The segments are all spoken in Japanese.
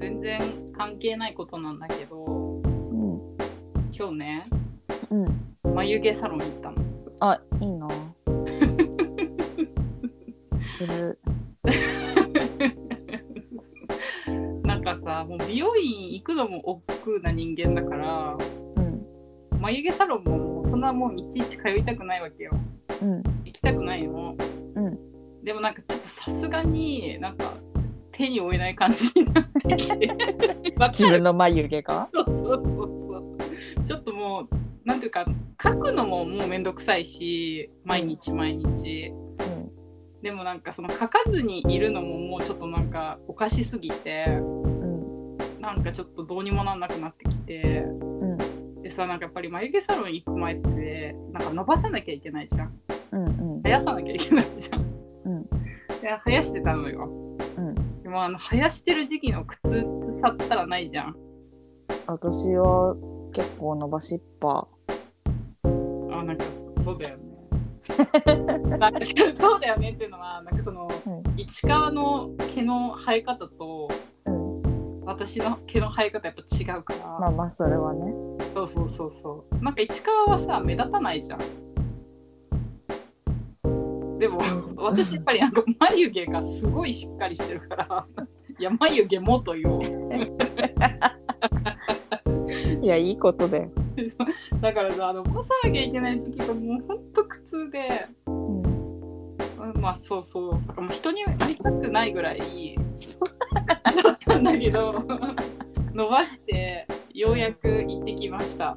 全然関係ないことなんだけどうん今日ねうん眉毛サロン行ったの。あいいな。する。なんかさもう美容院行くのも億劫な人間だからうん。眉毛サロンもそんなもういちいち通いたくないわけよ。うん。行きたくないの。うん。でもなんかちょっとさすがになんか手に負えない感じになって 自分の眉毛が？そうそうそうそう。ちょっともうなんていうか書くのももうめんどくさいし毎日毎日。うん。でもなんかその書かずにいるのももうちょっとなんかおかしすぎてうんなんかちょっとどうにもなんなくなってきて。うん。でさなんかやっぱり眉毛サロン行く前ってなんか伸ばさなきゃいけないじゃん。うんうん。生やさなきゃいけないじゃん。うん。で生やしてたのよ。うん。でもあの生やしてる時期の苦痛ってさったらないじゃん。私は結構伸ばしっぱ。あなんかそうだよね。なんかそうだよねっていうのはなんかそのうん。市川の毛の生え方とうん。私の毛の生え方やっぱ違うから、まあまあそれはね。そうそうそうそう。なんか市川はさ目立たないじゃんでも私やっぱりなんか眉毛がすごいしっかりしてるからいや眉毛もとよ いやいいことだよ。だからさあの干さなきゃいけない時期がもうほんと苦痛で。うん。うんまあそうそう。なんかもう人に会いたくないぐらいだったんだけど伸ばしてようやく行ってきました。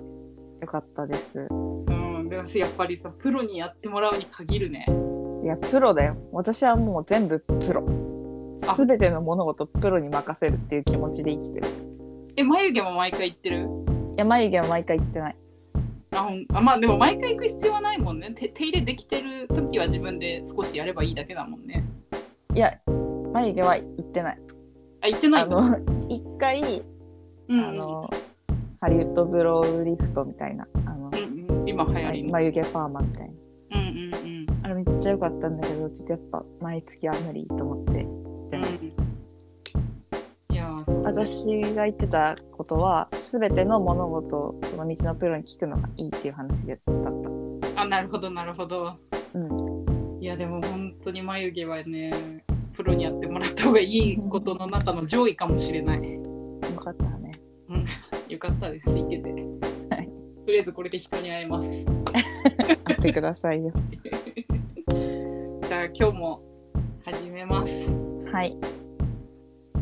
よかったです。うん。でもやっぱりさプロにやってもらうに限るねいやプロだよ。私はもう全部プロ。あ。すべての物事プロに任せるっていう気持ちで生きてる。え眉毛も毎回行ってる？いや眉毛は毎回言ってない。あほんあまあでも毎回行く必要はないもんね。手手入れできてる時は自分で少しやればいいだけだもんね。いや眉毛は言ってない。あ行ってないあの一回うんうん。あのハリウッドブロウリフトみたいなあのうんうん、今流行りの、眉毛パーマみたいなうんうんうん。あれめっちゃ良かったんだけどちょっとやっぱ毎月は無理と思って。でもいやーそう。私が言ってたことは全ての物事をその道のプロに聞くのがいいっていう話だった。あなるほどなるほど。うん。いやでも本当に眉毛はねプロにやってもらった方がいいことの中の上位かもしれない。よかったね。よかったです。行けて、はい。とりあえずこれで人に会えます やってくださいよ。じゃあ今日も始めます。はい。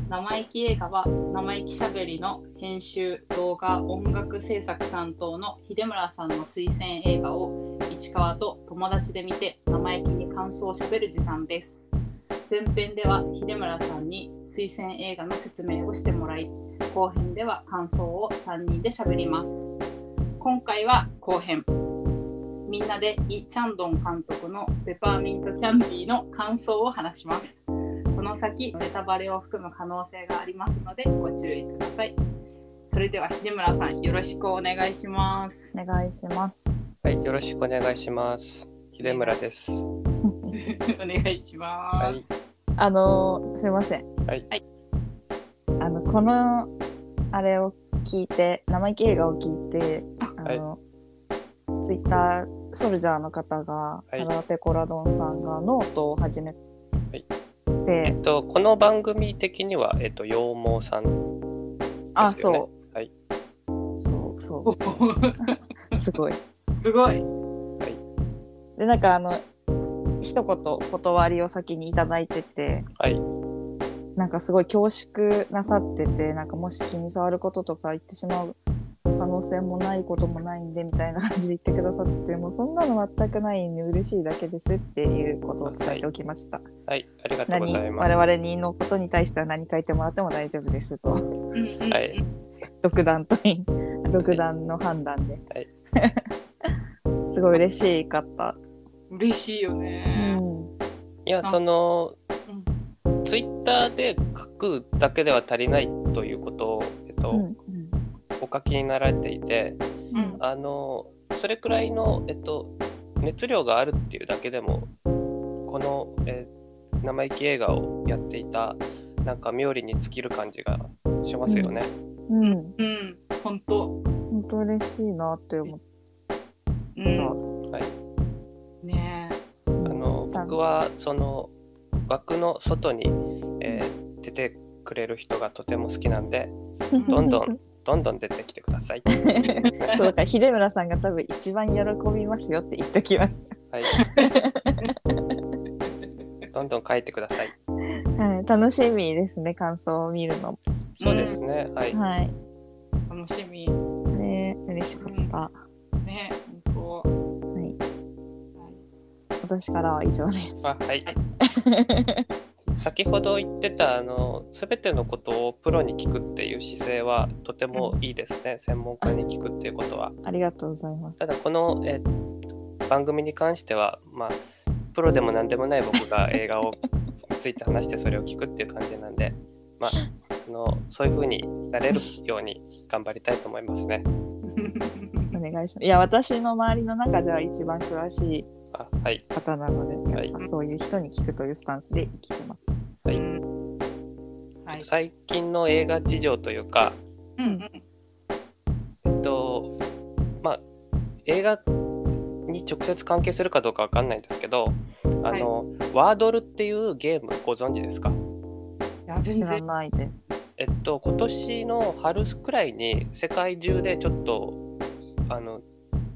生意気映画は生意気しゃべりの編集動画音楽制作担当の秀村さんの推薦映画を市川と友達で見て生意気に感想をしゃべる時間です。前編では秀村さんに推薦映画の説明をしてもらい後編では感想を3人でしゃべります。今回は後編みんなでイ・チャンドン監督のペパーミントキャンディーの感想を話しますこの先ネタバレを含む可能性がありますのでご注意ください。それでは秀村さんよろしくお願いします。お願いしますはい、よろしくお願いします。秀村です。お願いします。はい、あのすいませんはいはいあのこのあれを聞いて生意気映画を聞いてあの、ツイッターソルジャーの方が、はいハラペコラドンさんがノートを始めて、えっと、この番組的には、えっと、羊毛さんね。あそうはい。そうそうすごいすごい。でなんかあの一言断りを先にいただいててはい。なんかすごい恐縮なさっててなんかもし気に障ることとか言ってしまう可能性もないこともないんでみたいな感じで言ってくださっててもうそんなの全くないんで嬉しいだけですっていうことを伝えておきました、はい、ありがとうご何ざいます。我々にのことに対しては何書いてもらっても大丈夫ですとはい。独断とい独断の判断で、はい。すごい嬉しかった、嬉しいようね。ん、いや、あそのうん、ツイッターで書くだけでは足りないということを、えっと、うんお書きになられていて、うんあの、それくらいの、えっと、熱量があるっていうだけでも、この、えー生意気映画をやっていた、なんか妙利に尽きる感じがしますよね。うん。うん、本当。本当嬉しいなって思っうた。ん、はい、ねあの僕はその枠の外に、えー出てくれる人がとても好きなんでどんどんどんどん出てきてください。そうだから秀村さんが多分一番喜びますよって言っときましはい、どんどん書いてください。た。はい、楽しみですね感想を見るの。そうですね。はい。はい。楽しみ。ね嬉しかった。ね本当。はい。はい私からは以上です。あはい。先ほど言ってたあの全てのことをプロに聞くっていう姿勢はとてもいいですね。専門家に聞くっていうことは。ありがとうございます。ただこの、え番組に関してはまあプロでも何でもない僕が映画をについて話してそれを聞くっていう感じなんで、まあ、あのそういう風になれるように頑張りたいと思いますね。お願いします。いや私の周りの中では一番詳しいあはい方なので、はいそういう人に聞くというスタンスで生きてます。はいはい。最近の映画事情というか、うんうん。えっとまあ、映画に直接関係するかどうかわかんないんですけどあの、ワードルっていうゲームご存知ですか？いや全知ら然。ないです。えっと、今年の春くらいに世界中でちょっとあの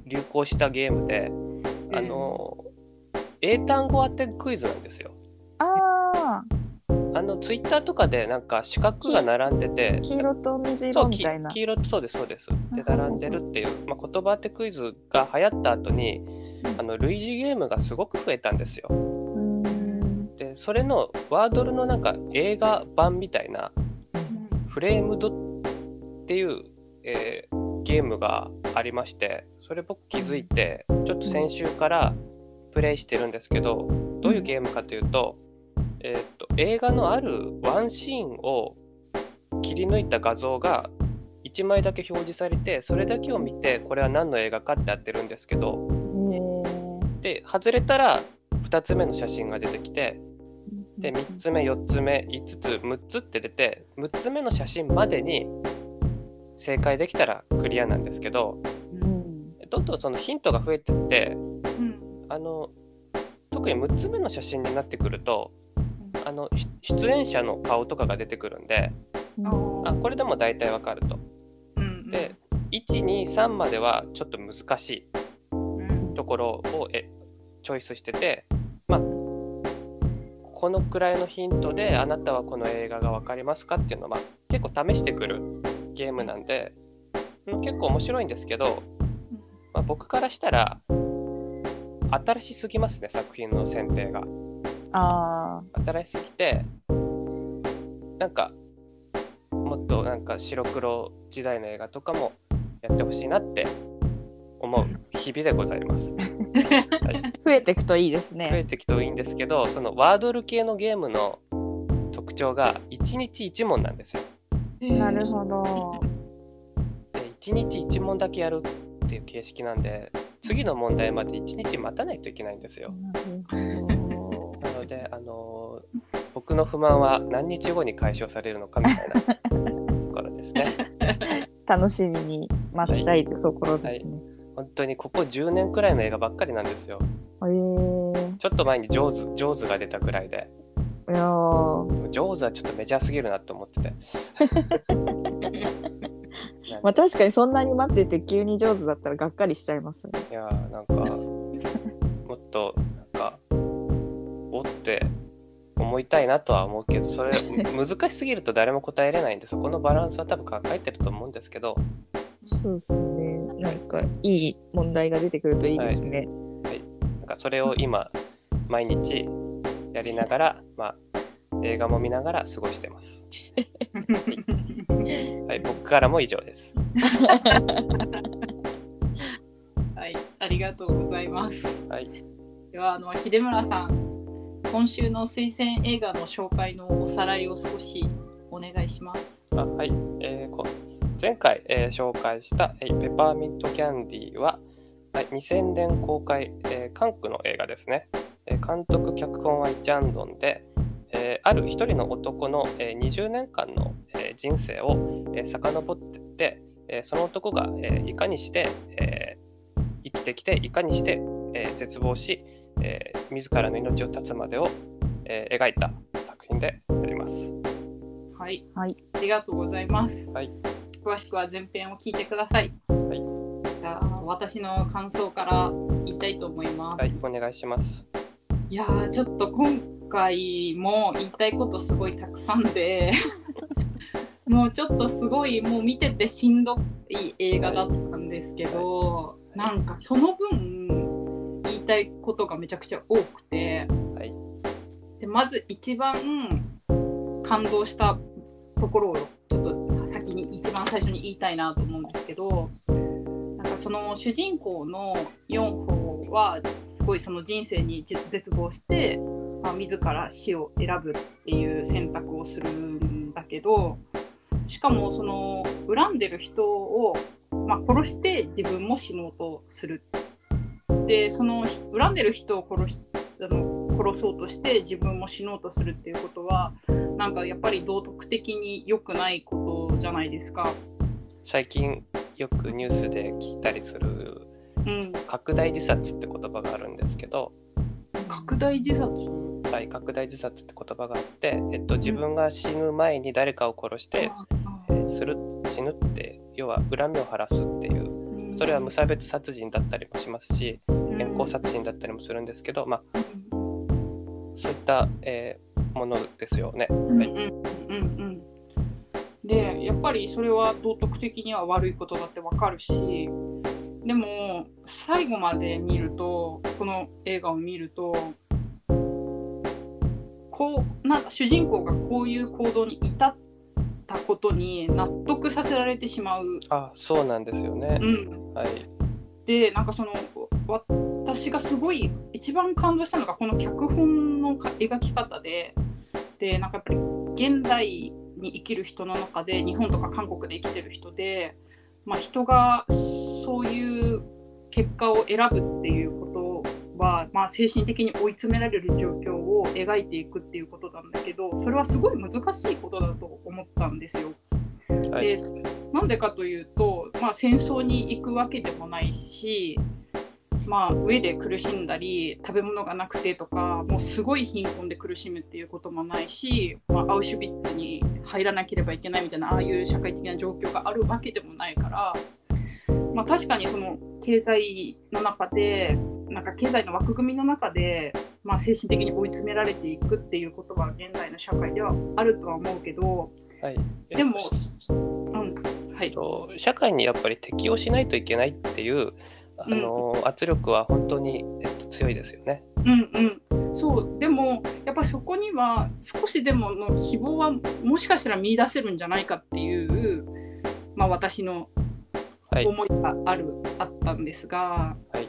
流行したゲームで、あの英単語当てクイズなんですよ。ああのツイッターとかでなんか四角が並んでてあ、黄色と水色みたいな。黄色そうですそうです。で並んでるっていう、まあ、言葉当てクイズが流行った後にあの類似ゲームがすごく増えたんですよ。でそれのワードルのなんか映画版みたいなフレームドっていう、えーゲームがありましてそれ僕気づいてちょっと先週からプレイしてるんですけどどういうゲームかというと,、えーっと映画のあるワンシーンを切り抜いた画像が1枚だけ表示されてそれだけを見てこれは何の映画かってやってるんですけどで外れたら2つ目の写真が出てきてで3つ目4つ目5つ6つって出て6つ目の写真までに正解できたらクリアなんですけどうんどんどんそのヒントが増えてってうん。あの特に6つ目の写真になってくるとあのし出演者の顔とかが出てくるんでうん。あこれでも大体わかると。うんで123まではちょっと難しいうん。ところをえチョイスしてて、まあ、このくらいのヒントであなたはこの映画が分かりますかっていうのを、まあ、結構試してくるゲームなんでうん結構面白いんですけど、まあ、僕からしたら新しすぎますね作品の選定があ新しすぎてなんかもっとなんか白黒時代の映画とかもやってほしいなって思う 日々でございます。はいあ、増えていくといいです増えね。てきていいんですけどそのワードル系のゲームの特徴が1日1問なんですよ。なるほど。で1日1問だけやるっていう形式なんで次の問題まで1日待たないといけないんですよ。なので、あのー僕の不満は何日後に解消されるのかみたいな ところですね。ど楽しみに待ちたいところですね。本当にここ10年くらいの映画ばっかりなんですよ。えー、ちょっと前にジョーズ、ジョーズが出たくらいで、いやージョーズはちょっとメジャーすぎるなと思ってて。まあ確かにそんなに待ってて急に上手だったらがっかりしちゃいますね。いやーなんかもっとなんかおって思いたいなとは思うけどそれ 難しすぎると誰も答えれないんでそこのバランスは多分考えてると思うんですけどそうですね。なんかいい問題が出てくるといいですね。なんかそれを今毎日やりながら、まあ、映画も見ながら過ごしてます。はい、僕からも以上です。はい、ありがとうございます。はい、では、あの秀村さん、今週の推薦映画の紹介のおさらいを少しお願いします。あはい、えーこ前回、えー紹介した、えーペパーミントキャンディーは、はい、2000年公開、えー韓国の映画ですね。えー監督、脚本はイ・チャンドンで、えーある一人の男の、えー20年間の、えー人生を、えー遡ってって、えーその男が、えーいかにして、えー生きてきていかにして、えー絶望し、えー自らの命を絶つまでを、えー描いた作品であります。はい、はい。ありがとうございます。はい詳しくは前編を聞いてください。はいじゃあ私の感想から言いたいと思います。はい、お願いします。いやーちょっと今回も言いたいことすごいたくさんで もうちょっとすごいもう見ててしんどい映画だったんですけど、なんかその分言いたいことがめちゃくちゃ多くて、はい。でまず一番感動したところをちょっと先に一番最初に言いたいなと思うんですけどなんかその主人公の4法はすごいその人生に絶望して、まあ、自ら死を選ぶっていう選択をするんだけどしかもその恨んでる人を、まあ、殺して自分も死のうとする。でその恨んでる人を殺しあの殺そうとして自分も死のうとするっていうことはなんかやっぱり道徳的に良くないことじゃないですか。最近よくニュースで聞いたりするうん、拡大自殺って言葉があるんですけど、拡大自殺？はい、拡大自殺って言葉があって、えっと、自分が死ぬ前に誰かを殺して、えーする死ぬって要は恨みを晴らすっていうそれは無差別殺人だったりもしますし遠行殺人だったりもするんですけど、まあ、そういった、えーものですよね。うんうんうん。でやっぱりそれは道徳的には悪いことだってわかるしでも最後まで見るとこの映画を見るとこうなんか主人公がこういう行動に至ったことに納得させられてしまう。あそうなんですよねう。ん、はい、でなんかその私がすごい一番感動したのがこの脚本のか描き方ででなんかやっぱり現代に生きる人の中で日本とか韓国で生きてる人で、まあ、人がそういう結果を選ぶっていうことは、まあ、精神的に追い詰められる状況を描いていくっていうことなんだけどそれはすごい難しいことだと思ったんですよ。はいでなんでかというと、まあ、戦争に行くわけでもないし、まあ、飢えで苦しんだり食べ物がなくてとかもうすごい貧困で苦しむっていうこともないし、まあ、アウシュビッツに入らなければいけないみたいなああいう社会的な状況があるわけでもないから、まあ、確かにその経済の中でなんか経済の枠組みの中で、まあ、精神的に追い詰められていくっていうことは現代の社会ではあるとは思うけどはい、でもうんはい。と社会にやっぱり適応しないといけないっていうあの、圧力は本当に、えっと、強いですよね。うんうん、そう。でもやっぱそこには少しでもの希望はもしかしたら見出せるんじゃないかっていう、まあ、私のはい、思いがある、あったんですが、はい。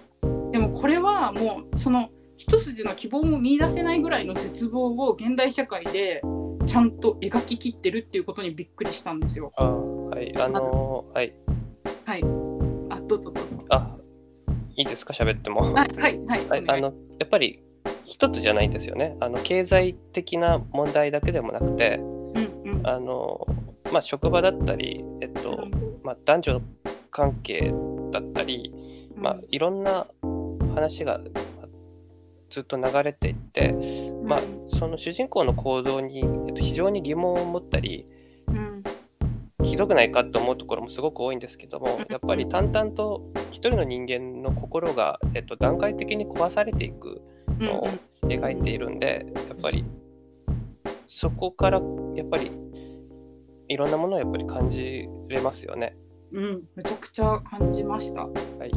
でもこれはもうその一筋の希望も見出せないぐらいの絶望を現代社会でちゃんと描ききってるっていうことにびっくりしたんですよ。あはい、あのはい、はい、あどうぞどうぞ。あいいですか、喋っても。はいはいはい。はい、あのやっぱり一つじゃないんですよね。あの経済的な問題だけでもなくて、うんうんあのまあ、職場だったり、えっとまあ、男女関係だったり、まあ、いろんな話がまあずっと流れていって、うんまあ、その主人公の行動に、えっと、非常に疑問を持ったりうんひどくないかと思うところもすごく多いんですけどもやっぱり淡々と一人の人間の心が、えっと、段階的に壊されていくうんのを描いているんでやっぱりそこからやっぱりいろんなものをやっぱり感じれますよね。うん、めちゃくちゃ感じました。い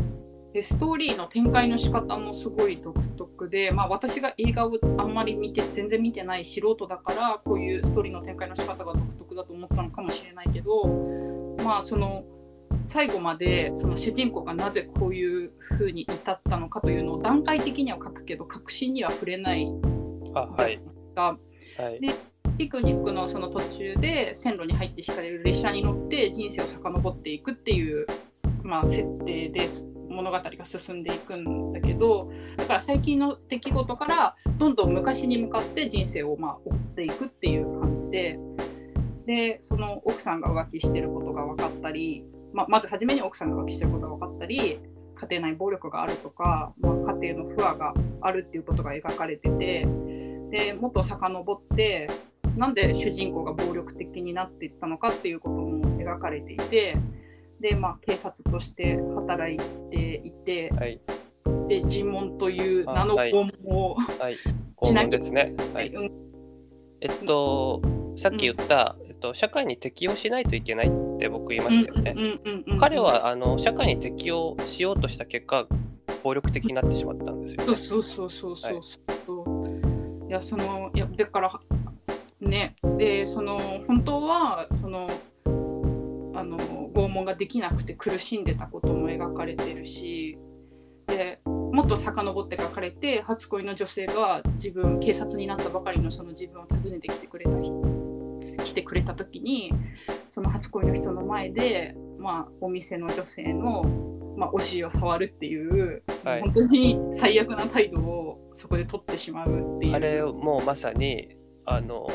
でストーリーの展開の仕方もすごい独特で、まあ、私が映画をあんまり見て全然見てない素人だからこういうストーリーの展開の仕方が独特だと思ったのかもしれないけどまあその最後までその主人公がなぜこういう風に至ったのかというのを段階的には書くけど確信には触れない。あはい。がはい。でピクニックのその途中で線路に入って引かれる列車に乗って人生を遡っていくっていう、まあ、設定です物語が進んでいくんだけどだから最近の出来事からどんどん昔に向かって人生をまあ追っていくっていう感じででその奥さんが浮気してることが分かったり、まあ、まず初めに奥さんが浮気してることが分かったり家庭内暴力があるとか、まあ、家庭の不和があるっていうことが描かれててでもっと遡ってなんで主人公が暴力的になっていったのかっていうことも描かれていてで、まあ、警察として働いていてはい。で尋問というあ名のはい拷問を、はい。し拷なきゃ問ですね。はい。うんえっと、さっき言った、えっと、社会に適応しないといけないって僕言いましたよね。うんうんうんうん彼はあの社会に適応しようとした結果、暴力的になってしまったんですよ、そうそうそうそうそうそう、い、やそのいやだからねでその本当はそのあの拷問ができなくて苦しんでたことも描かれてるしでもっと遡って書かれて初恋の女性が自分警察になったばかりのその自分を訪ねてきてくれた人来てくれた時にその初恋の人の前で、まあ、お店の女性の、まあ、お尻を触るっていう、はい本当に最悪な態度をそこで取ってしまうっていう。あれもうまさにあの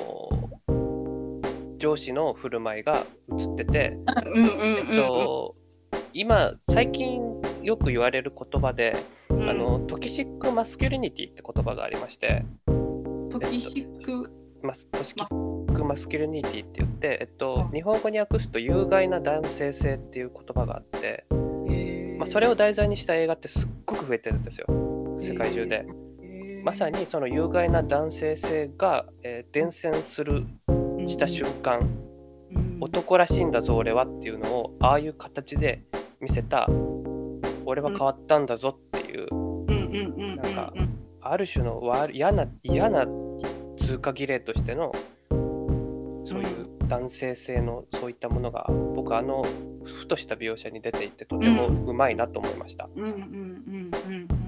上司の振る舞いが映ってて、えっと、今最近よく言われる言葉で、うん、あの toxic masculinity って言葉がありまして、 toxic、mas、toxic masculinity って言って、えっとは、い。日本語に訳すと有害な男性性っていう言葉があって、えー。まあ、それを題材にした映画ってすっごく増えてるんですよ。世界中で。えー。まさにその有害な男性性が、えー伝染するした瞬間、うん。男らしいんだぞ俺はっていうのをああいう形で見せた俺は変わったんだぞっていう、なんかある種の嫌な嫌な通過儀礼としてのそういう男性性のそういったものが僕あのふとした描写に出ていてとてもうまいなと思いました。うんうんうんうん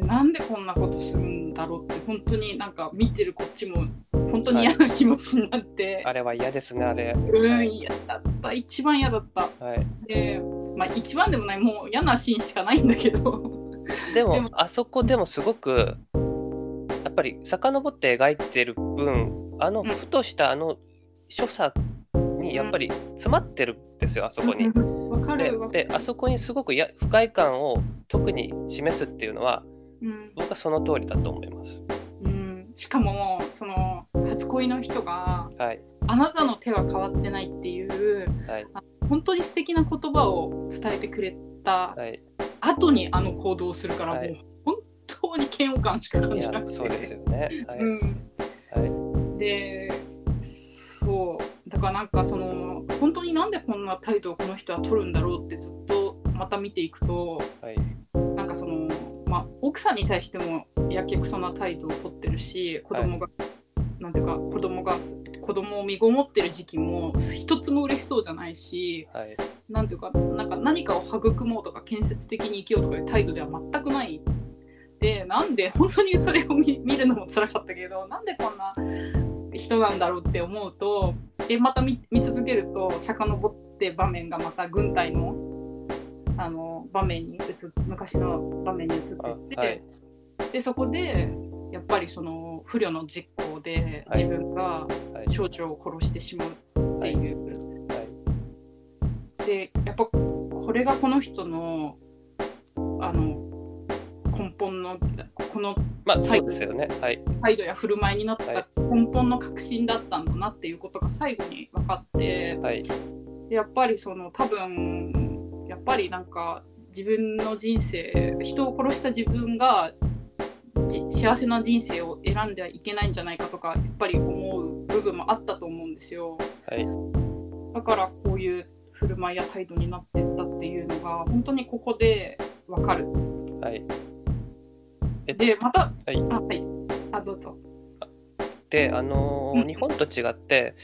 でなんでこんなことするんだろうって本当になんか見てるこっちも本当に嫌な気持ちになって、あれは嫌ですねあれ。うん嫌だった。一番嫌だった。はい、でまあ一番でもないもう嫌なシーンしかないんだけど。でもあそこでもすごくやっぱり遡って描いてる分あのうん。ふとしたあの所作にやっぱり詰まってるんですよあそこに。わかる。であそこにすごくや不快感を特に示すっていうのはうん。僕はその通りだと思います。うん、しかもその初恋の人がはい。あなたの手は変わってないっていうはい。本当に素敵な言葉を伝えてくれたはい。後にあの行動をするから、はい。もう本当に嫌悪感しか感いじなくて。やそうですよね。はい、うん、はい。でそう。だからなんかその本当になんでこんな態度をこの人は取るんだろうってずっとまた見ていくとはい。なんかその、まあ、奥さんに対してもやけくそな態度を取ってるし子供が、なんていうか子供が子供を身ごもってる時期も一つも嬉しそうじゃないしはいなんていうかなんか何かを育もうとか建設的に生きようとかいう態度では全くない。でなんで本当にそれを見見るのも辛かったけどなんでこんな人なんだろうって思うとでまた見見続けると遡って場面がまた軍隊のあの場面に移っ昔の場面に移ってあって、はい。でそこでやっぱりその不慮の実行ではい。自分がはい。少女を殺してしまうっていう。はい。でやっぱこれがこの人のあの根本のこのまあそうですよね。はい。態度や振る舞いになっはい。た根本の確信だったんだなっていうことが最後に分かってはい。でやっぱりその多分やっぱりなんか自分の人生人を殺した自分がじ幸せな人生を選んではいけないんじゃないかとかやっぱり思う部分もあったと思うんですよ。はいだからこういう振る舞いや態度になってったっていうのが本当にここでわかる。はい。えでまた、はいあはいあどうぞ。であのーうん日本と違って、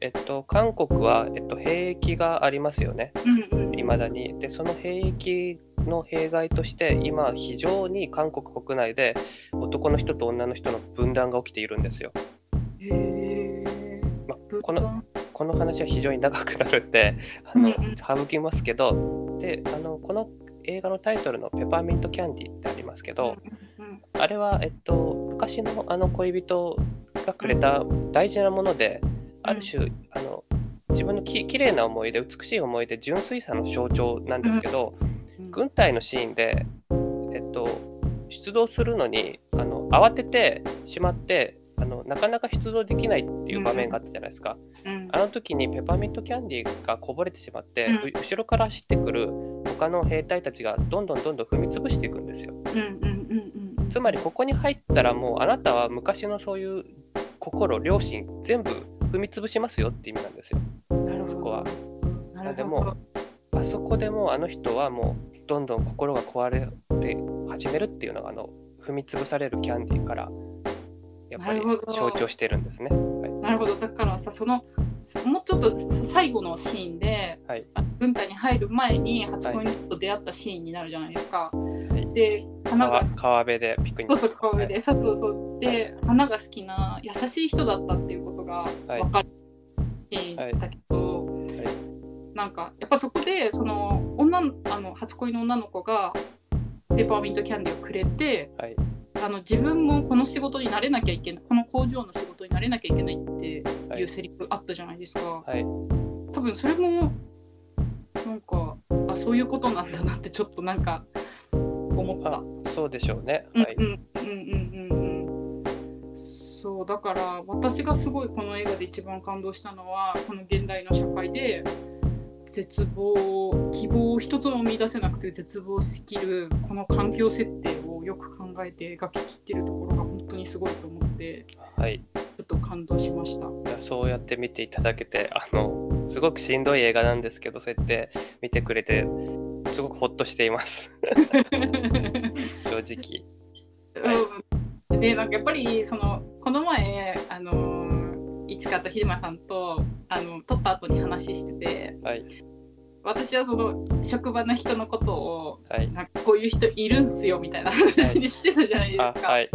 えっと、韓国は、えっと、兵役がありますよね。うんうん。いまだに。でその兵役の弊害として今非常に韓国国内で男の人と女の人の分断が起きているんですよ。へえ。まこのこの話は非常に長くなるんであのうんうん。省きますけど。であのこの映画のタイトルの「ペパーミントキャンディ」ってありますけど、うんあれは、えっと、昔のあの恋人がくれた大事なもので、ある種あの自分のき綺麗な思い出美しい思い出純粋さの象徴なんですけど、うん。軍隊のシーンで、えっと、出動するのにあの慌ててしまってあのなかなか出動できないっていう場面があったじゃないですか。うん。あの時にペパーミントキャンディーがこぼれてしまって、うん。う後ろから走ってくる他の兵隊たちがどんどんどんどん踏み潰していくんですよ。うんうんうんうんつまりここに入ったらもうあなたは昔のそういう心良心全部踏み潰しますよって意味なんですよ。なるほど。そこは。なるほど。でもあそこでもうあの人はもうどんどん心が壊れて始めるっていうのがあの踏み潰されるキャンディーからやっぱり象徴してるんですね。はい。なるほど。だからさそのもうちょっと最後のシーンではい。あ軍隊に入る前に初恋と出会ったシーンになるじゃないですか。で花が川川辺でピクニック。そうそう川辺で、そうそうそう。で花が好きな優しい人だったっていうがはい。分かるシーンだけど、なんかやっぱそこでその女のあの初恋の女の子がペーパーミントキャンディーをくれてはい。あの自分もこの仕事になれなきゃいけないこの工場の仕事になれなきゃいけないってはい。いうセリフあったじゃないですか。はい。多分それもなんかあそういうことなんだなってちょっとなんか思った。あそうでしょうね。はい。うんうんうんうんそうだから私がすごいこの映画で一番感動したのはこの現代の社会で絶望希望を一つも見出せなくて絶望しきるこの環境設定をよく考えて描ききってるところが本当にすごいと思ってはい。ちょっと感動しました。いやそうやって見ていただけてあのすごくしんどい映画なんですけどそうやって見てくれてすごくほっとしています。正直。うん、でなんかやっぱりそのこの前あの市川と秀間さんとあの撮った後に話しててはい。私はその職場の人のことをはい。なんかこういう人いるんすよみたいな話にしてたじゃないですか。あはい。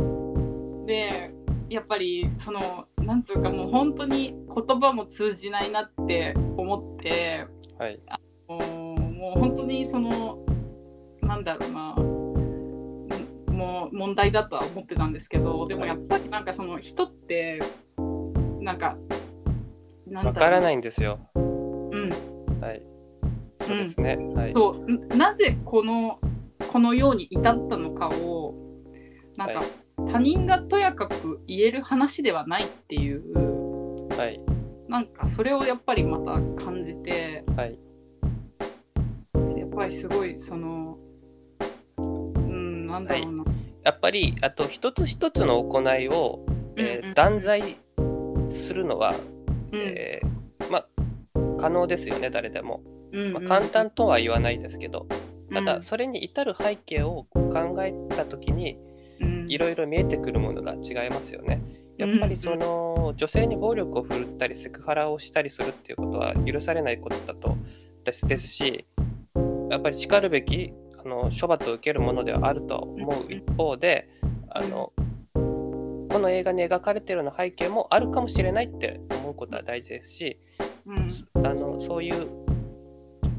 でやっぱりそのなんつうかもう本当に言葉も通じないなって思ってはい。もうもう本当にそのなんだろうなうんもう問題だとは思ってたんですけどでもやっぱりなんかその人ってなんかなんわからないんですよ。うん。はい。そうですね、はい。そう。ななぜこのこのように至ったのかをなんか、はい。他人がとやかく言える話ではないっていう。はい。なんかそれをやっぱりまた感じてはい。やっぱりすごいそのうんなんだろうな、やっぱりあと一つ一つの行いを、えーうん。うん断罪するのは、うん。えーまあ可能ですよね誰でも、うんうん。まあ、簡単とは言わないですけど、たうん。だそれに至る背景を考えた時にうん。いろいろ見えてくるものが違いますよね。やっぱりその女性に暴力を振るったりセクハラをしたりするっていうことは許されないことだとですしやっぱりしかるべきあの処罰を受けるものではあると思う一方であのこの映画に描かれているような背景もあるかもしれないって思うことは大事ですしうん。あのそういう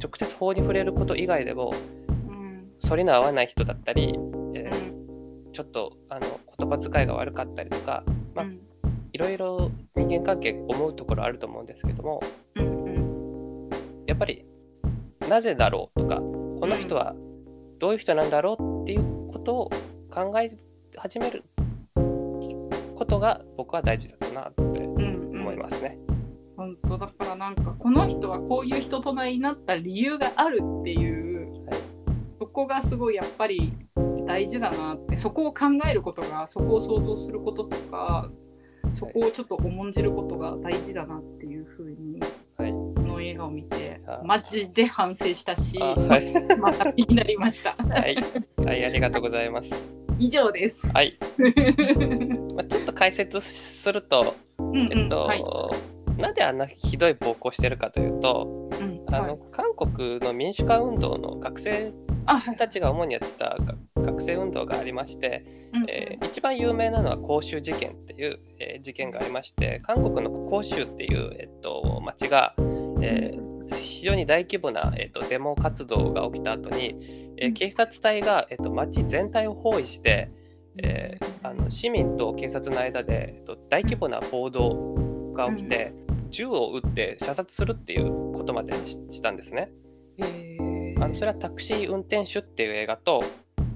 直接法に触れること以外でもうん。反りの合わない人だったり、えーうん。ちょっとあの言葉遣いが悪かったりとかまあうん。いろいろ人間関係思うところあると思うんですけどもうんうん。やっぱりなぜだろうとかこの人はどういう人なんだろうっていうことを考え始めることが僕は大事だったなって思いますね。本当だからなんかこの人はこういう人となりになった理由があるっていう、はいそこがすごいやっぱり大事だなってそこを考えることがそこを想像することとかそこをちょっと重んじることが大事だなっていうふうに、画を見てあマジで反省したしあはい、また気になりました。はい、はい、ありがとうございます。以上です。はい、まあ、ちょっと解説すると、うんうんえっと、はい。なんであんなひどい暴行してるかというと、うんあのはい。韓国の民主化運動の学生たちが主にやってたが学生運動がありまして、うんうん。えー一番有名なのは光州事件っていう、えー事件がありまして韓国の光州っていう、えっと、町が、えー非常に大規模な、えっとデモ活動が起きた後に、えー警察隊が、えっと街全体を包囲して、えーあの市民と警察の間で、えっと大規模な暴動が起きて、銃を撃って射殺するっていうことまでししたんですね。へあのそれはタクシー運転手っていう映画と、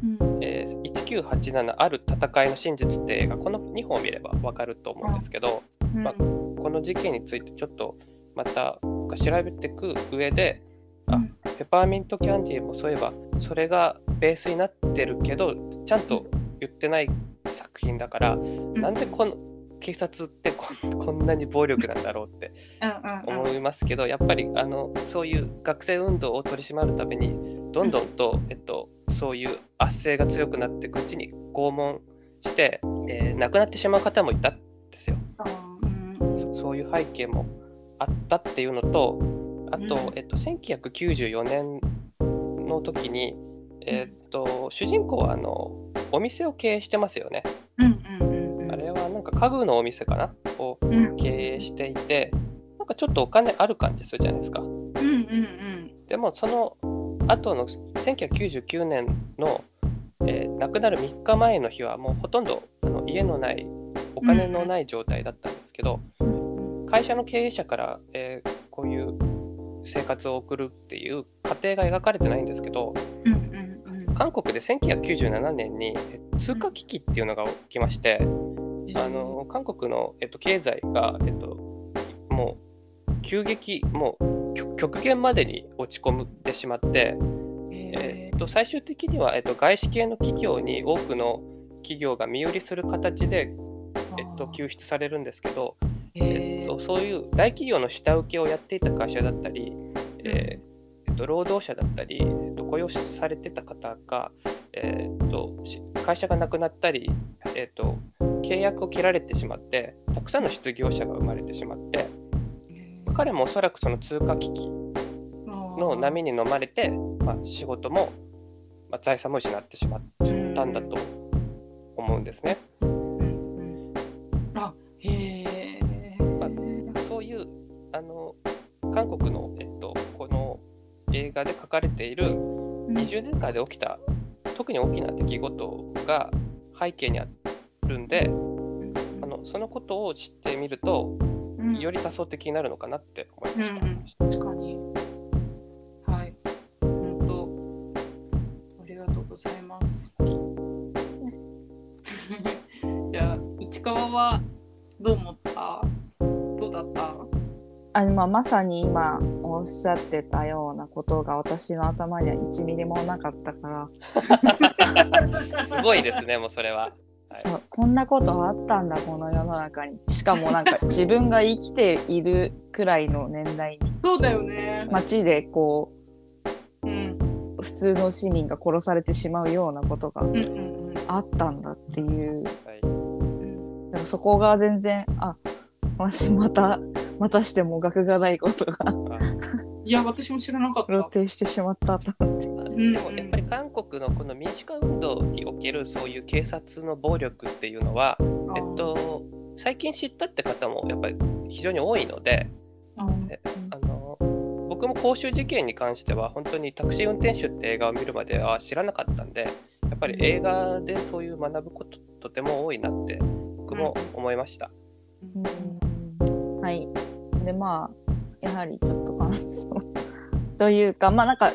うん。えー1987ある戦いの真実って映画この2本を見れば分かると思うんですけど、まあこの事件についてちょっとまた調べていく上であうん。ペパーミントキャンディーもそういえばそれがベースになってるけどちゃんと言ってない作品だから、なんでこの警察って こんなに暴力なんだろうって思いますけど、やっぱりあのそういう学生運動を取り締まるためにどんどんと、えっと、そういう圧政が強くなっていくうちに拷問して、えー亡くなってしまう方もいたんですよ。うん。そそういう背景もあったっていうのとあと、うん。えっと、1994年の時に、えっと、主人公はあのお店を経営してますよね。あれはなんか家具のお店かな？をうん。経営していてなんかちょっとお金ある感じするじゃないですか。でもその後の1999年の、えー亡くなる3日前の日はもうほとんどあの家のないお金のない状態だったんですけど、うん会社の経営者から、えーこういう生活を送るっていう過程が描かれてないんですけどうんうんうん。韓国で1997年にえ通貨危機っていうのが起きまして、あの韓国の、えっと、経済が、えっと、もう急激もう極極限までに落ち込んでしまって、えっと、最終的には、えっと、外資系の企業に多くの企業が身売りする形で、えっと、救出されるんですけど、えっと、そういう大企業の下請けをやっていた会社だったり、えーえっと、労働者だったり、えっと、雇用されてた方が、えっと、し会社がなくなったり、えっと、契約を切られてしまってたくさんの失業者が生まれてしまって彼もおそらくその通貨危機の波に飲まれて、まあ、仕事も、まあ、財産も失ってしまったんだと思うんですね。あへえあの韓国の、えっと、この映画で書かれている20年間で起きた特に大きな出来事が背景にあるんであのそのことを知ってみるとうんより多層的になるのかなって思いました。うんうん、確かに。はい。本当。ありがとうございます。じゃあ、市川はどう思った？どうだった？あまあ、まさに今おっしゃってたようなことが私の頭には1ミリもなかったから、すごいですね、もうそれは。はい。そうこんなことあったんだこの世の中に。しかもなんか自分が生きているくらいの年代に。そうだよね。街でこうん。う普通の市民が殺されてしまうようなことがあったんだっていう。はい。そこが全然あ私またまたしても学がないことが。いや、私も知らなかった。露呈してしまったと思って。ん。でもやっぱり韓国のこの民主化運動におけるそういう警察の暴力っていうのは、えっと、最近知ったって方もやっぱり非常に多いのであの僕も公衆事件に関しては本当にタクシー運転手って映画を見るまでは知らなかったんでやっぱり映画でそういう学ぶこととても多いなって僕も思いました。うんはい。で、まあ、やはりちょっと感想 というか、まあなんか、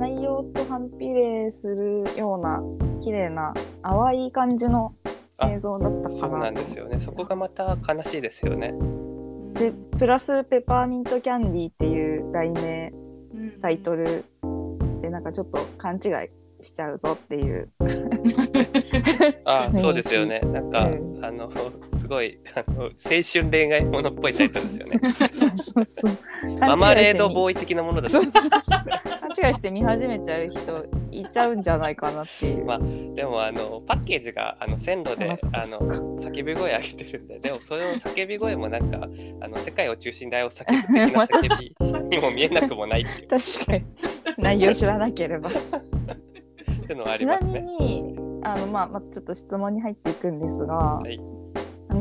内容と反比例するような、綺麗な、淡い感じの映像だったそうなんかなとですよね。そこがまた悲しいですよね。で、プラス、ペパーミントキャンディーっていう題名、タイトル。ルで、なんかちょっと勘違いしちゃうぞっていう。あ雰囲気そうですよね。なんか、うんあのすごいあの青春恋愛ものっぽいタイトルですよね。そうそうそう。ママレードーボーイ的なものだと勘違いして見始めちゃう人いちゃうんじゃないかなっていう。まあでもあのパッケージがあの線路であの叫び声上げてるんででもその叫び声もなんかあの世界を中心で愛を叫ぶ的な叫び にも見えなくもないっていう確かに内容知らなければ。っていうのはありちなみ。にあの、まあまあ、ちょっと質問に入っていくんですが、はい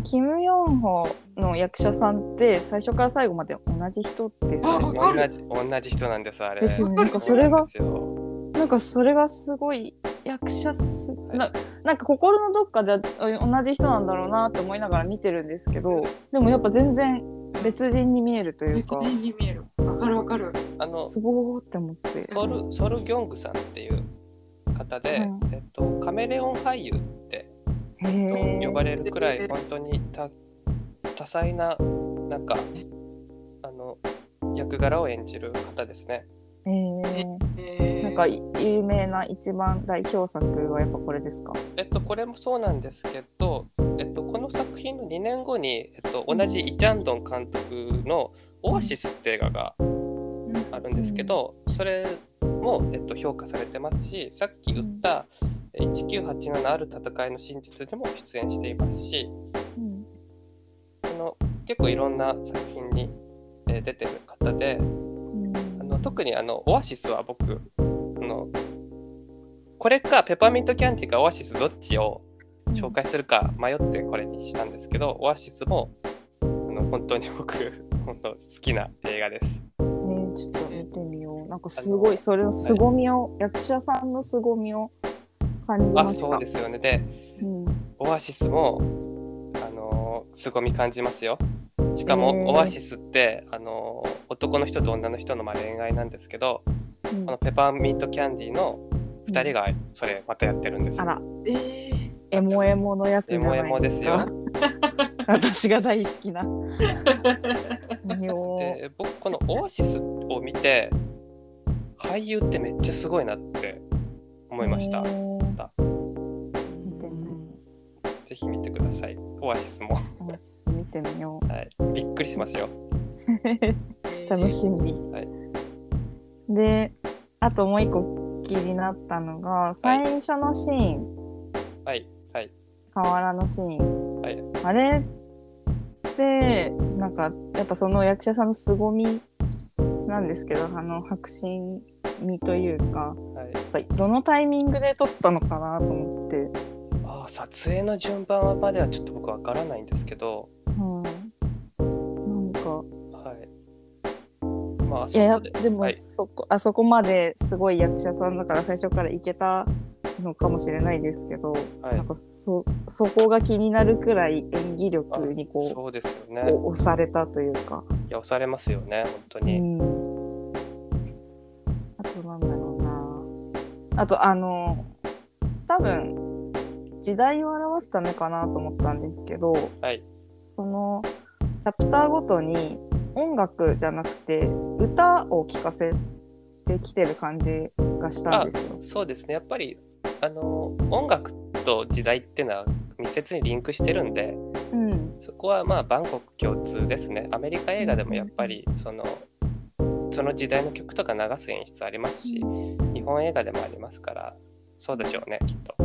キム・ヨンホの役者さんって最初から最後まで同じ人ですよね。同じ同じ人なんですあれですよねなんかそれがうなんかそれがすごい役者すななんか心のどっかであ同じ人なんだろうなって思いながら見てるんですけどでもやっぱ全然別人に見えるという別か人に見える。わかるわかる。あのすごーって思って。ソルソルギョングさんっていう方で、うんえっと、カメレオン俳優ってへー。呼ばれるくらい本当に多多彩ななんかあの役柄を演じる方ですね。えー。なんか有名な一番代表作はやっぱこれですか？えっと、これもそうなんですけど、えっと、この作品の2年後に、えっと、同じイ・チャンドン監督の「オアシス」って映画があるんですけど、それも、えっと、評価されてますしさっき言った「1987ある戦いの真実」でも出演していますしうんその結構いろんな作品に、えー出てる方であの特にあのオアシスは僕あのこれかペパーミントキャンディかオアシスどっちを紹介するか迷ってこれにしたんですけど、オアシスもあの本当に僕 本当好きな映画です。えーちょっと見てみよう。なんかすごい、それの凄みを、役者さんの凄みを感じあました。そうですよね。でうん、オアシスもあのー凄み感じますよ。しかも、オアシスってあのー男の人と女の人のまあ恋愛なんですけど、うんこのペパーミントキャンディの2人がそれまたやってるんですよ。あら、えーエモエモのやつじゃないエモエモでか。ですすよ。私が大好きな。で僕このオアシスを見て俳優ってめっちゃすごいなって思いました。見てみよぜひ見てください。オアシスも、見てみよはい、びっくりしますよ。う。楽しみ。はいで、あともう一個気になったのが、最初のシーン、はいはい河原のシーン。はいあれって、なんか、やっぱその役者さんの凄みなんですけど、あの、迫真味というか、はい。やっぱりどのタイミングで撮ったのかなと思って。あー撮影の順番まではちょっと僕わからないんですけど、うん。なんか、はい。まあ、あいやででもはい、そこ、あそこまですごい役者さんだから最初からいけたのかもしれないですけど、はいなんかそ、そこが気になるくらい演技力にこそうですよう、ね。お押されたというか。いや、押されますよね、本当うに。ん。あとなんだろうな。あと、あの、多分、時代を表すためかなと思ったんですけど、はい。その、チャプターごとに音楽じゃなくて、歌を聴かせてきてる感じがしたんですよ。そうですね。やっぱり、あの、音楽と時代っていうのは密接にリンクしてるんで、うん。そこはまあ万国共通ですね。アメリカ映画でもやっぱりそのその時代の曲とか流す演出ありますし、日本映画でもありますから、そうでしょうね、きっと。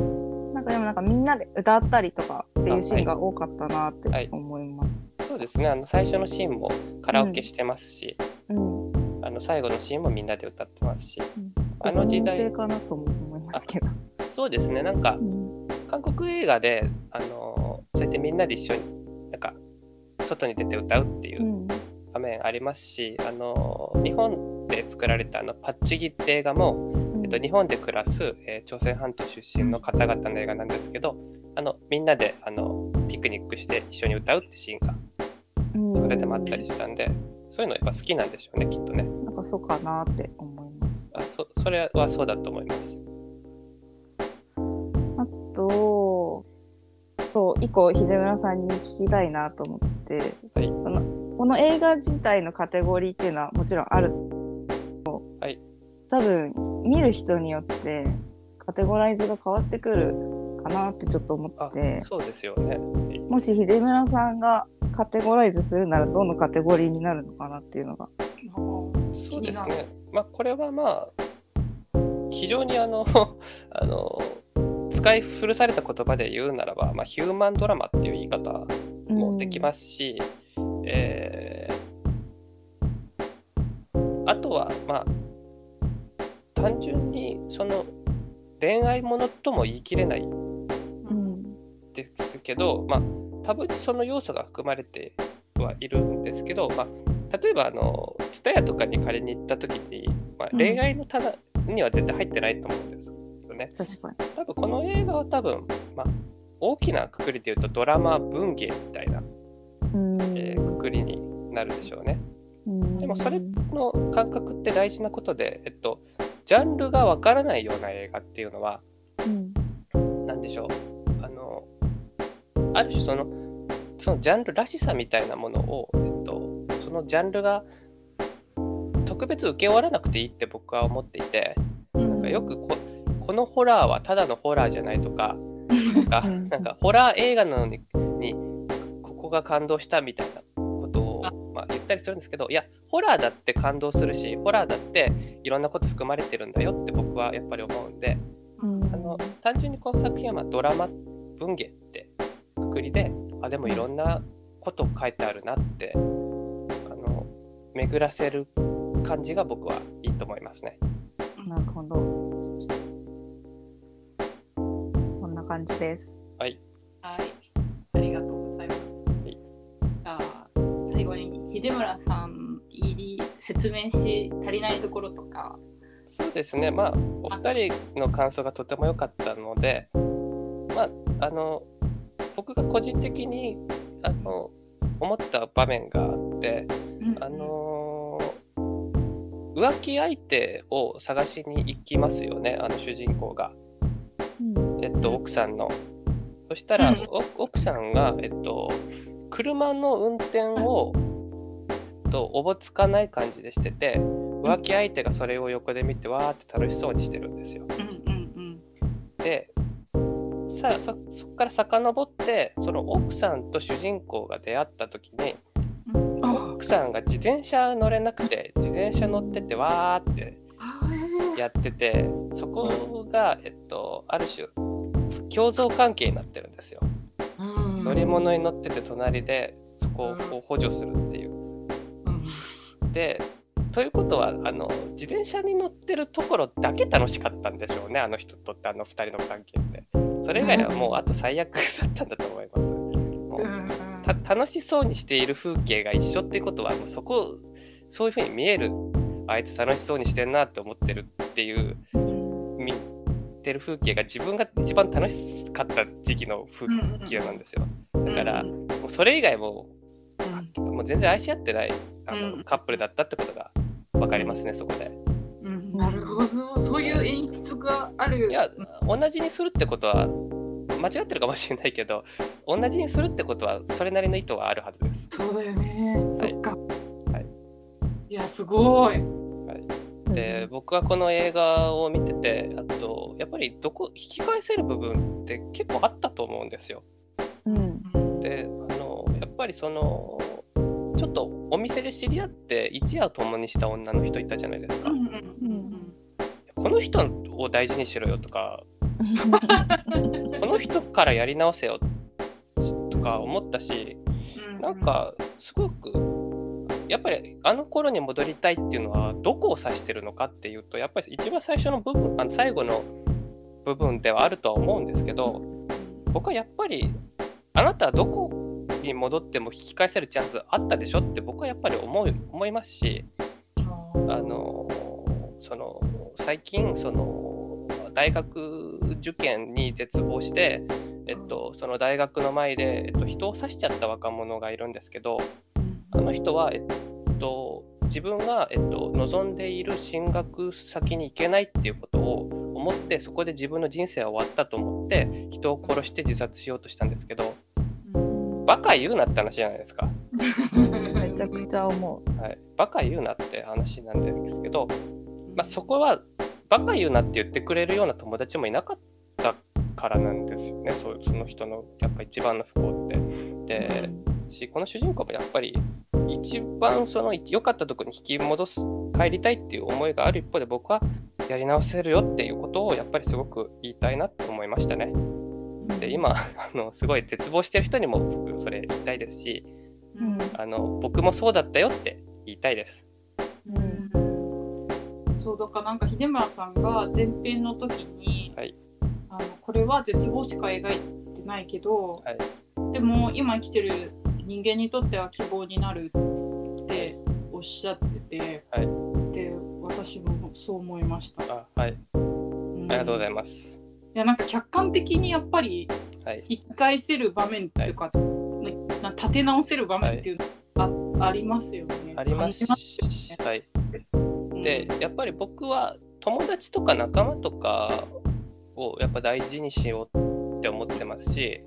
なんかでもなんかみんなで歌ったりとかっていうシーンが多かったなっはいて思います。そうですね。あの最初のシーンもカラオケしてますし、うん。あの最後のシーンもみんなで歌ってますし、うんあの時代かなとも思いますけど。そうですね。なんかうん韓国映画であのそうやってみんなで一緒になんか外に出て歌うっていう面ありますし、あの日本で作られたあのパッチギって映画もえっと、日本で暮らす、えー朝鮮半島出身の方々の映画なんですけどあのみんなであのピクニックして一緒に歌うってシーンがうん。それでもあったりしたんで、そういうのやっぱ好きなんでしょうねきっとね。なんかそうかなって思いました。あ。そそれはそうだと思います。あと、そう、一個秀村さんに聞きたいなと思って、はい。このこの映画自体のカテゴリーっていうのはもちろんある。はい多分、見る人によってカテゴライズが変わってくるかなってちょっと思あって、そうですよねもし秀村さんがカテゴライズするならどのカテゴリーになるのかなっていうのが。そうですねまあこれはまあ非常にあの あの使い古された言葉で言うならば、まあ、ヒューマンドラマっていう言い方もできますし、えーあとはまあ単純にその恋愛ものとも言い切れないうん。ですけど、まあ、多分にその要素が含まれてはいるんですけど、まあ、例えばあの TSUTAYA とかに借りに行った時に、まあ、うん例外の棚には絶対入ってないと思うんですよね。多分この映画は多分、まあ、大きなくくりで言うとドラマ文芸みたいな、うんえーなるでしょうね。でもそれの感覚って大事なことで、えっと、ジャンルがわからないような映画っていうのはうん。何でしょう。あのある種そのそのジャンルらしさみたいなものを、えっと、そのジャンルが特別受け負われなくていいって僕は思っていてうん。よくここのホラーはただのホラーじゃないとかなんかホラー映画なのににここが感動したみたいなったりするんですけどいやホラーだって感動するしホラーだっていろんなこと含まれてるんだよって僕はやっぱり思うんでうんあの単純にこの作品はまあドラマ文芸ってくくりであでもいろんなこと書いてあるなってあの巡らせる感じが僕はいいと思いますね。なるほど。こんな感じです。はい、ありがとう後に秀村さん入り説明し足りないところとか、そうですね、まあ、お二人の感想がとても良かったので、まあ、あの僕が個人的にあの思った場面があって、あの浮気相手を探しに行きますよね、あの主人公が、うん。えっと、奥さんの。そしたら、うん。お奥さんが、えっと、車の運転を、と、おぼつかない感じでしてて、浮気相手がそれを横で見て、わーって楽しそうにしてるんですよ。うんうんで、さそそこから遡って、その奥さんと主人公が出会った時に、奥さんが自転車乗れなくて、自転車乗ってて、わーってやってて、そこが、えっと、ある種、共存関係になってるんですよ。うん乗り物に乗ってて隣でそこをこう補助するっていう。うんでということはあの自転車に乗ってるところだけ楽しかったんでしょうねあの人とってあの2人の関係って。それ以外はもうあと最悪だったんだと思います。もううんた楽しそうにしている風景が一緒っていうことはもうそこそういうふうに見えるあいつ楽しそうにしてんなって思ってるっていううん見てる風景が自分が一番楽しかった時期の風景なんですよ。だからうんもうそれ以外もうんもう全然愛し合ってないあの、うん。カップルだったってことが分かりますね、そこで。うん。なるほど。そういう演出がある。いや、同じにするってことは、間違ってるかもしれないけど、同じにするってことは、それなりの意図はあるはずです。そうだよね、そっか。はい。い。やすごい。で、僕はこの映画を見てて、あと、やっぱりどこ、引き返せる部分って結構あったと思うんですよ。うん。で、あの、やっぱりその、ちょっとお店で知り合って一夜を共にした女の人いたじゃないですか。うんうんうんこの人を大事にしろよとか、この人からやり直せよとか思ったし、うん。なんかすごくやっぱりあの頃に戻りたいっていうのはどこを指してるのかっていうとやっぱり一番最初の部分あの最後の部分ではあるとは思うんですけど僕はやっぱりあなたはどこに戻っても引き返せるチャンスあったでしょって僕はやっぱり思う思いますしあのその最近その大学受験に絶望して、えっと、その大学の前で、えっと、人を刺しちゃった若者がいるんですけどあの人は、えっと、自分が、えっと、望んでいる進学先に行けないっていうことを思ってそこで自分の人生は終わったと思って人を殺して自殺しようとしたんですけどバカ言うなって話じゃないですか。めちゃくちゃ思はい、バカ言うなって話なんですけど、まあ、そこはバカ言うなって言ってくれるような友達もいなかったからなんですよねそうその人のやっぱ一番の不幸って。でしこの主人公もやっぱり一番その良かったところに引き戻す帰りたいっていう思いがある一方で僕はやり直せるよっていうことをやっぱりすごく言いたいなって思いましたね。で今あのすごい絶望してる人にも僕それ言いたいですしうんあの僕もそうだったよって言いたいです。うんそうだからなんか秀村さんが前編の時に、はいあのこれは絶望しか描いてないけど、はいでも今生きてる人間にとっては希望になるっておっしゃってて、はいで私もそう思いました。あはい。うんありがとうございます。いやなんか客観的にやっぱりはい。引き返せる場面っていうか、な立て直せる場面っていうのあありますよね。ありますし、はい。うん。で、やっぱり僕は友達とか仲間とかをやっぱ大事にしようって思ってますし、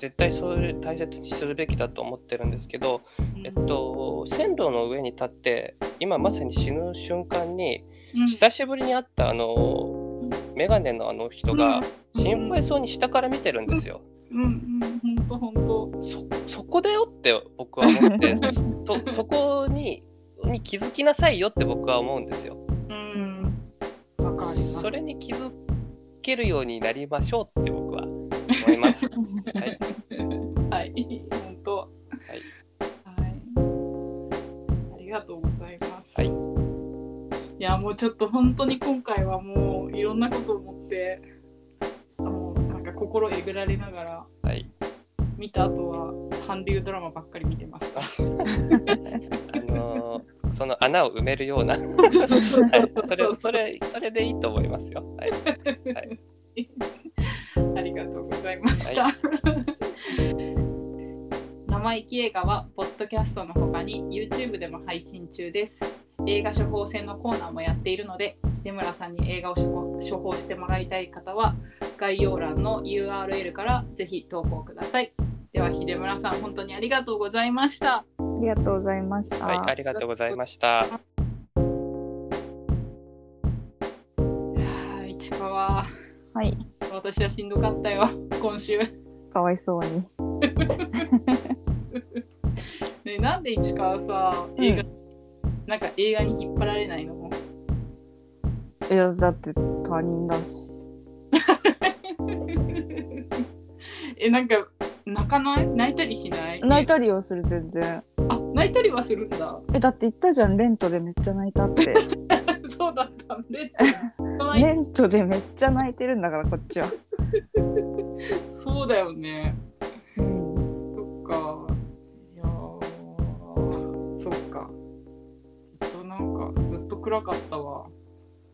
絶対それ大切にするべきだと思ってるんですけど、えっと、線路の上に立って、今まさに死ぬ瞬間に、うん。久しぶりに会ったあの、メガネのあの人が心配そうに下から見てるんですよ。うんうん本当本当そそこだよって僕は思って そそこにに気づきなさいよって僕は思うんですよ。うんわかります。それに気づけるようになりましょうって僕は思います。はい、はい、本当。はい。はい。ありがとうございます。はいいや、もうちょっと本当に今回はもういろんなことを思って、あの、なんか心えぐられながらはい、見た後は韓流ドラマばっかり見てました。あのーその穴を埋めるような、はい、それそれそれでいいと思いますよ。はい、ありがとうございました。生意気映画は、ポッドキャストの他に YouTube でも配信中です。映画処方箋のコーナーもやっているので、出村さんに映画を処方処方してもらいたい方は、概要欄の URL からぜひ投稿ください。では、秀村さん、本当にありがとうございました。ありがとうございました。はい、ありがとうございました。いやー市川、はい、私はしんどかったよ、今週。かわいそうに。ね、なんで市川さ、うん映画、なんか映画に引っ張られないの？いや、だって他人だし。え、なんか、泣かない？泣いたりしない？泣いたりはする、全然。あ、泣いたりはするんだ。え、だって言ったじゃん、レントでめっちゃ泣いたって。そうだったんで。そないレントでめっちゃ泣いてるんだから、こっちは。そうだよね。うん。そっか。暗かったわ。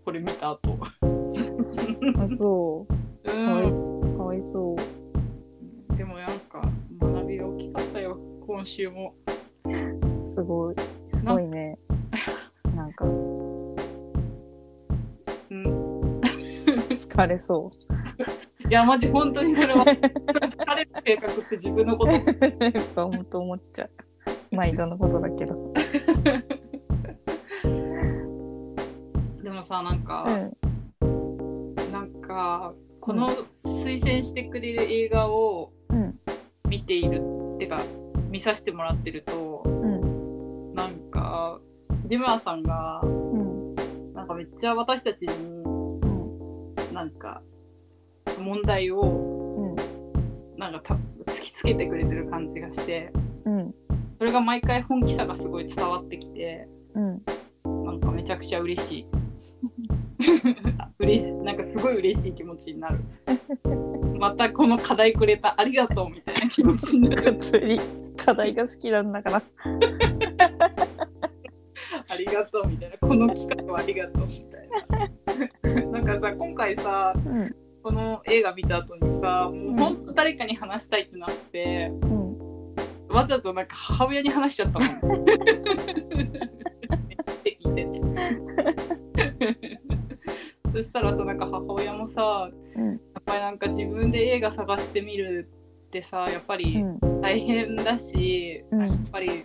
これ見た後。あ、そう。うかわいん。そかわいそう。でもなんか、学びが大きかったよ、今週も。すごい。すごいね。なんか、うん。疲れそ いや、マジ本当にそれは、彼の性格って自分のこと う。本当思っちゃう。毎度のことだけど。でもさなんかう、ん。なんかこの推薦してくれる映画をうん。見ているってか見させてもらってるとうん。なんか出村さんがうん。なんかめっちゃ私たちにうん。なんか問題をうん。なんかた突きつけてくれてる感じがしてうん。それが毎回本気さがすごい伝わってきてうん。なんかめちゃくちゃ嬉しい 嬉しいなんかすごい嬉しい気持ちになる またこの課題くれたありがとうみたいな気持ちになる課題が好きなんだから。ありがとうみたいなこの機会をありがとうみたいななんかさ今回さうん。この映画見た後にさもうほんと誰かに話したいってなってうん。わざとなんか母親に話しちゃったもんって聞いてそしたらさなんか母親もさうん。やっぱりなんか自分で映画探してみるってさやっぱうりん。大変だし、うんやっぱり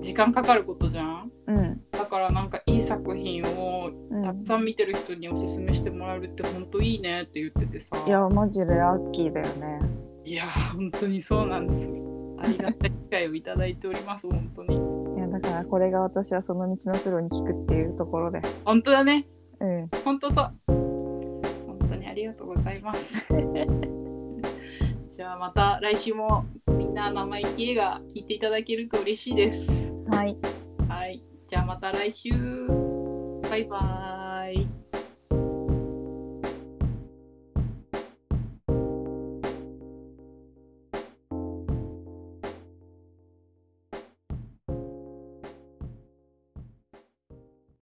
時間かかることじゃん？うん。だからなんかいい作品をうん。たくさん見てる人におすすめしてもらえるって本当いいねって言っててさいや、マジでラッキーだよね。いやー本当にそうなんですありがたい機会をいただいております本当にいや、だからこれが私はその道のプロに聞くっていうところで。本当だねうん。本当そう。本当にありがとうございます。じゃあまた来週もみんな生意気映画聞いていただけると嬉しいです。はい。はい。じゃあまた来週。バイバーイ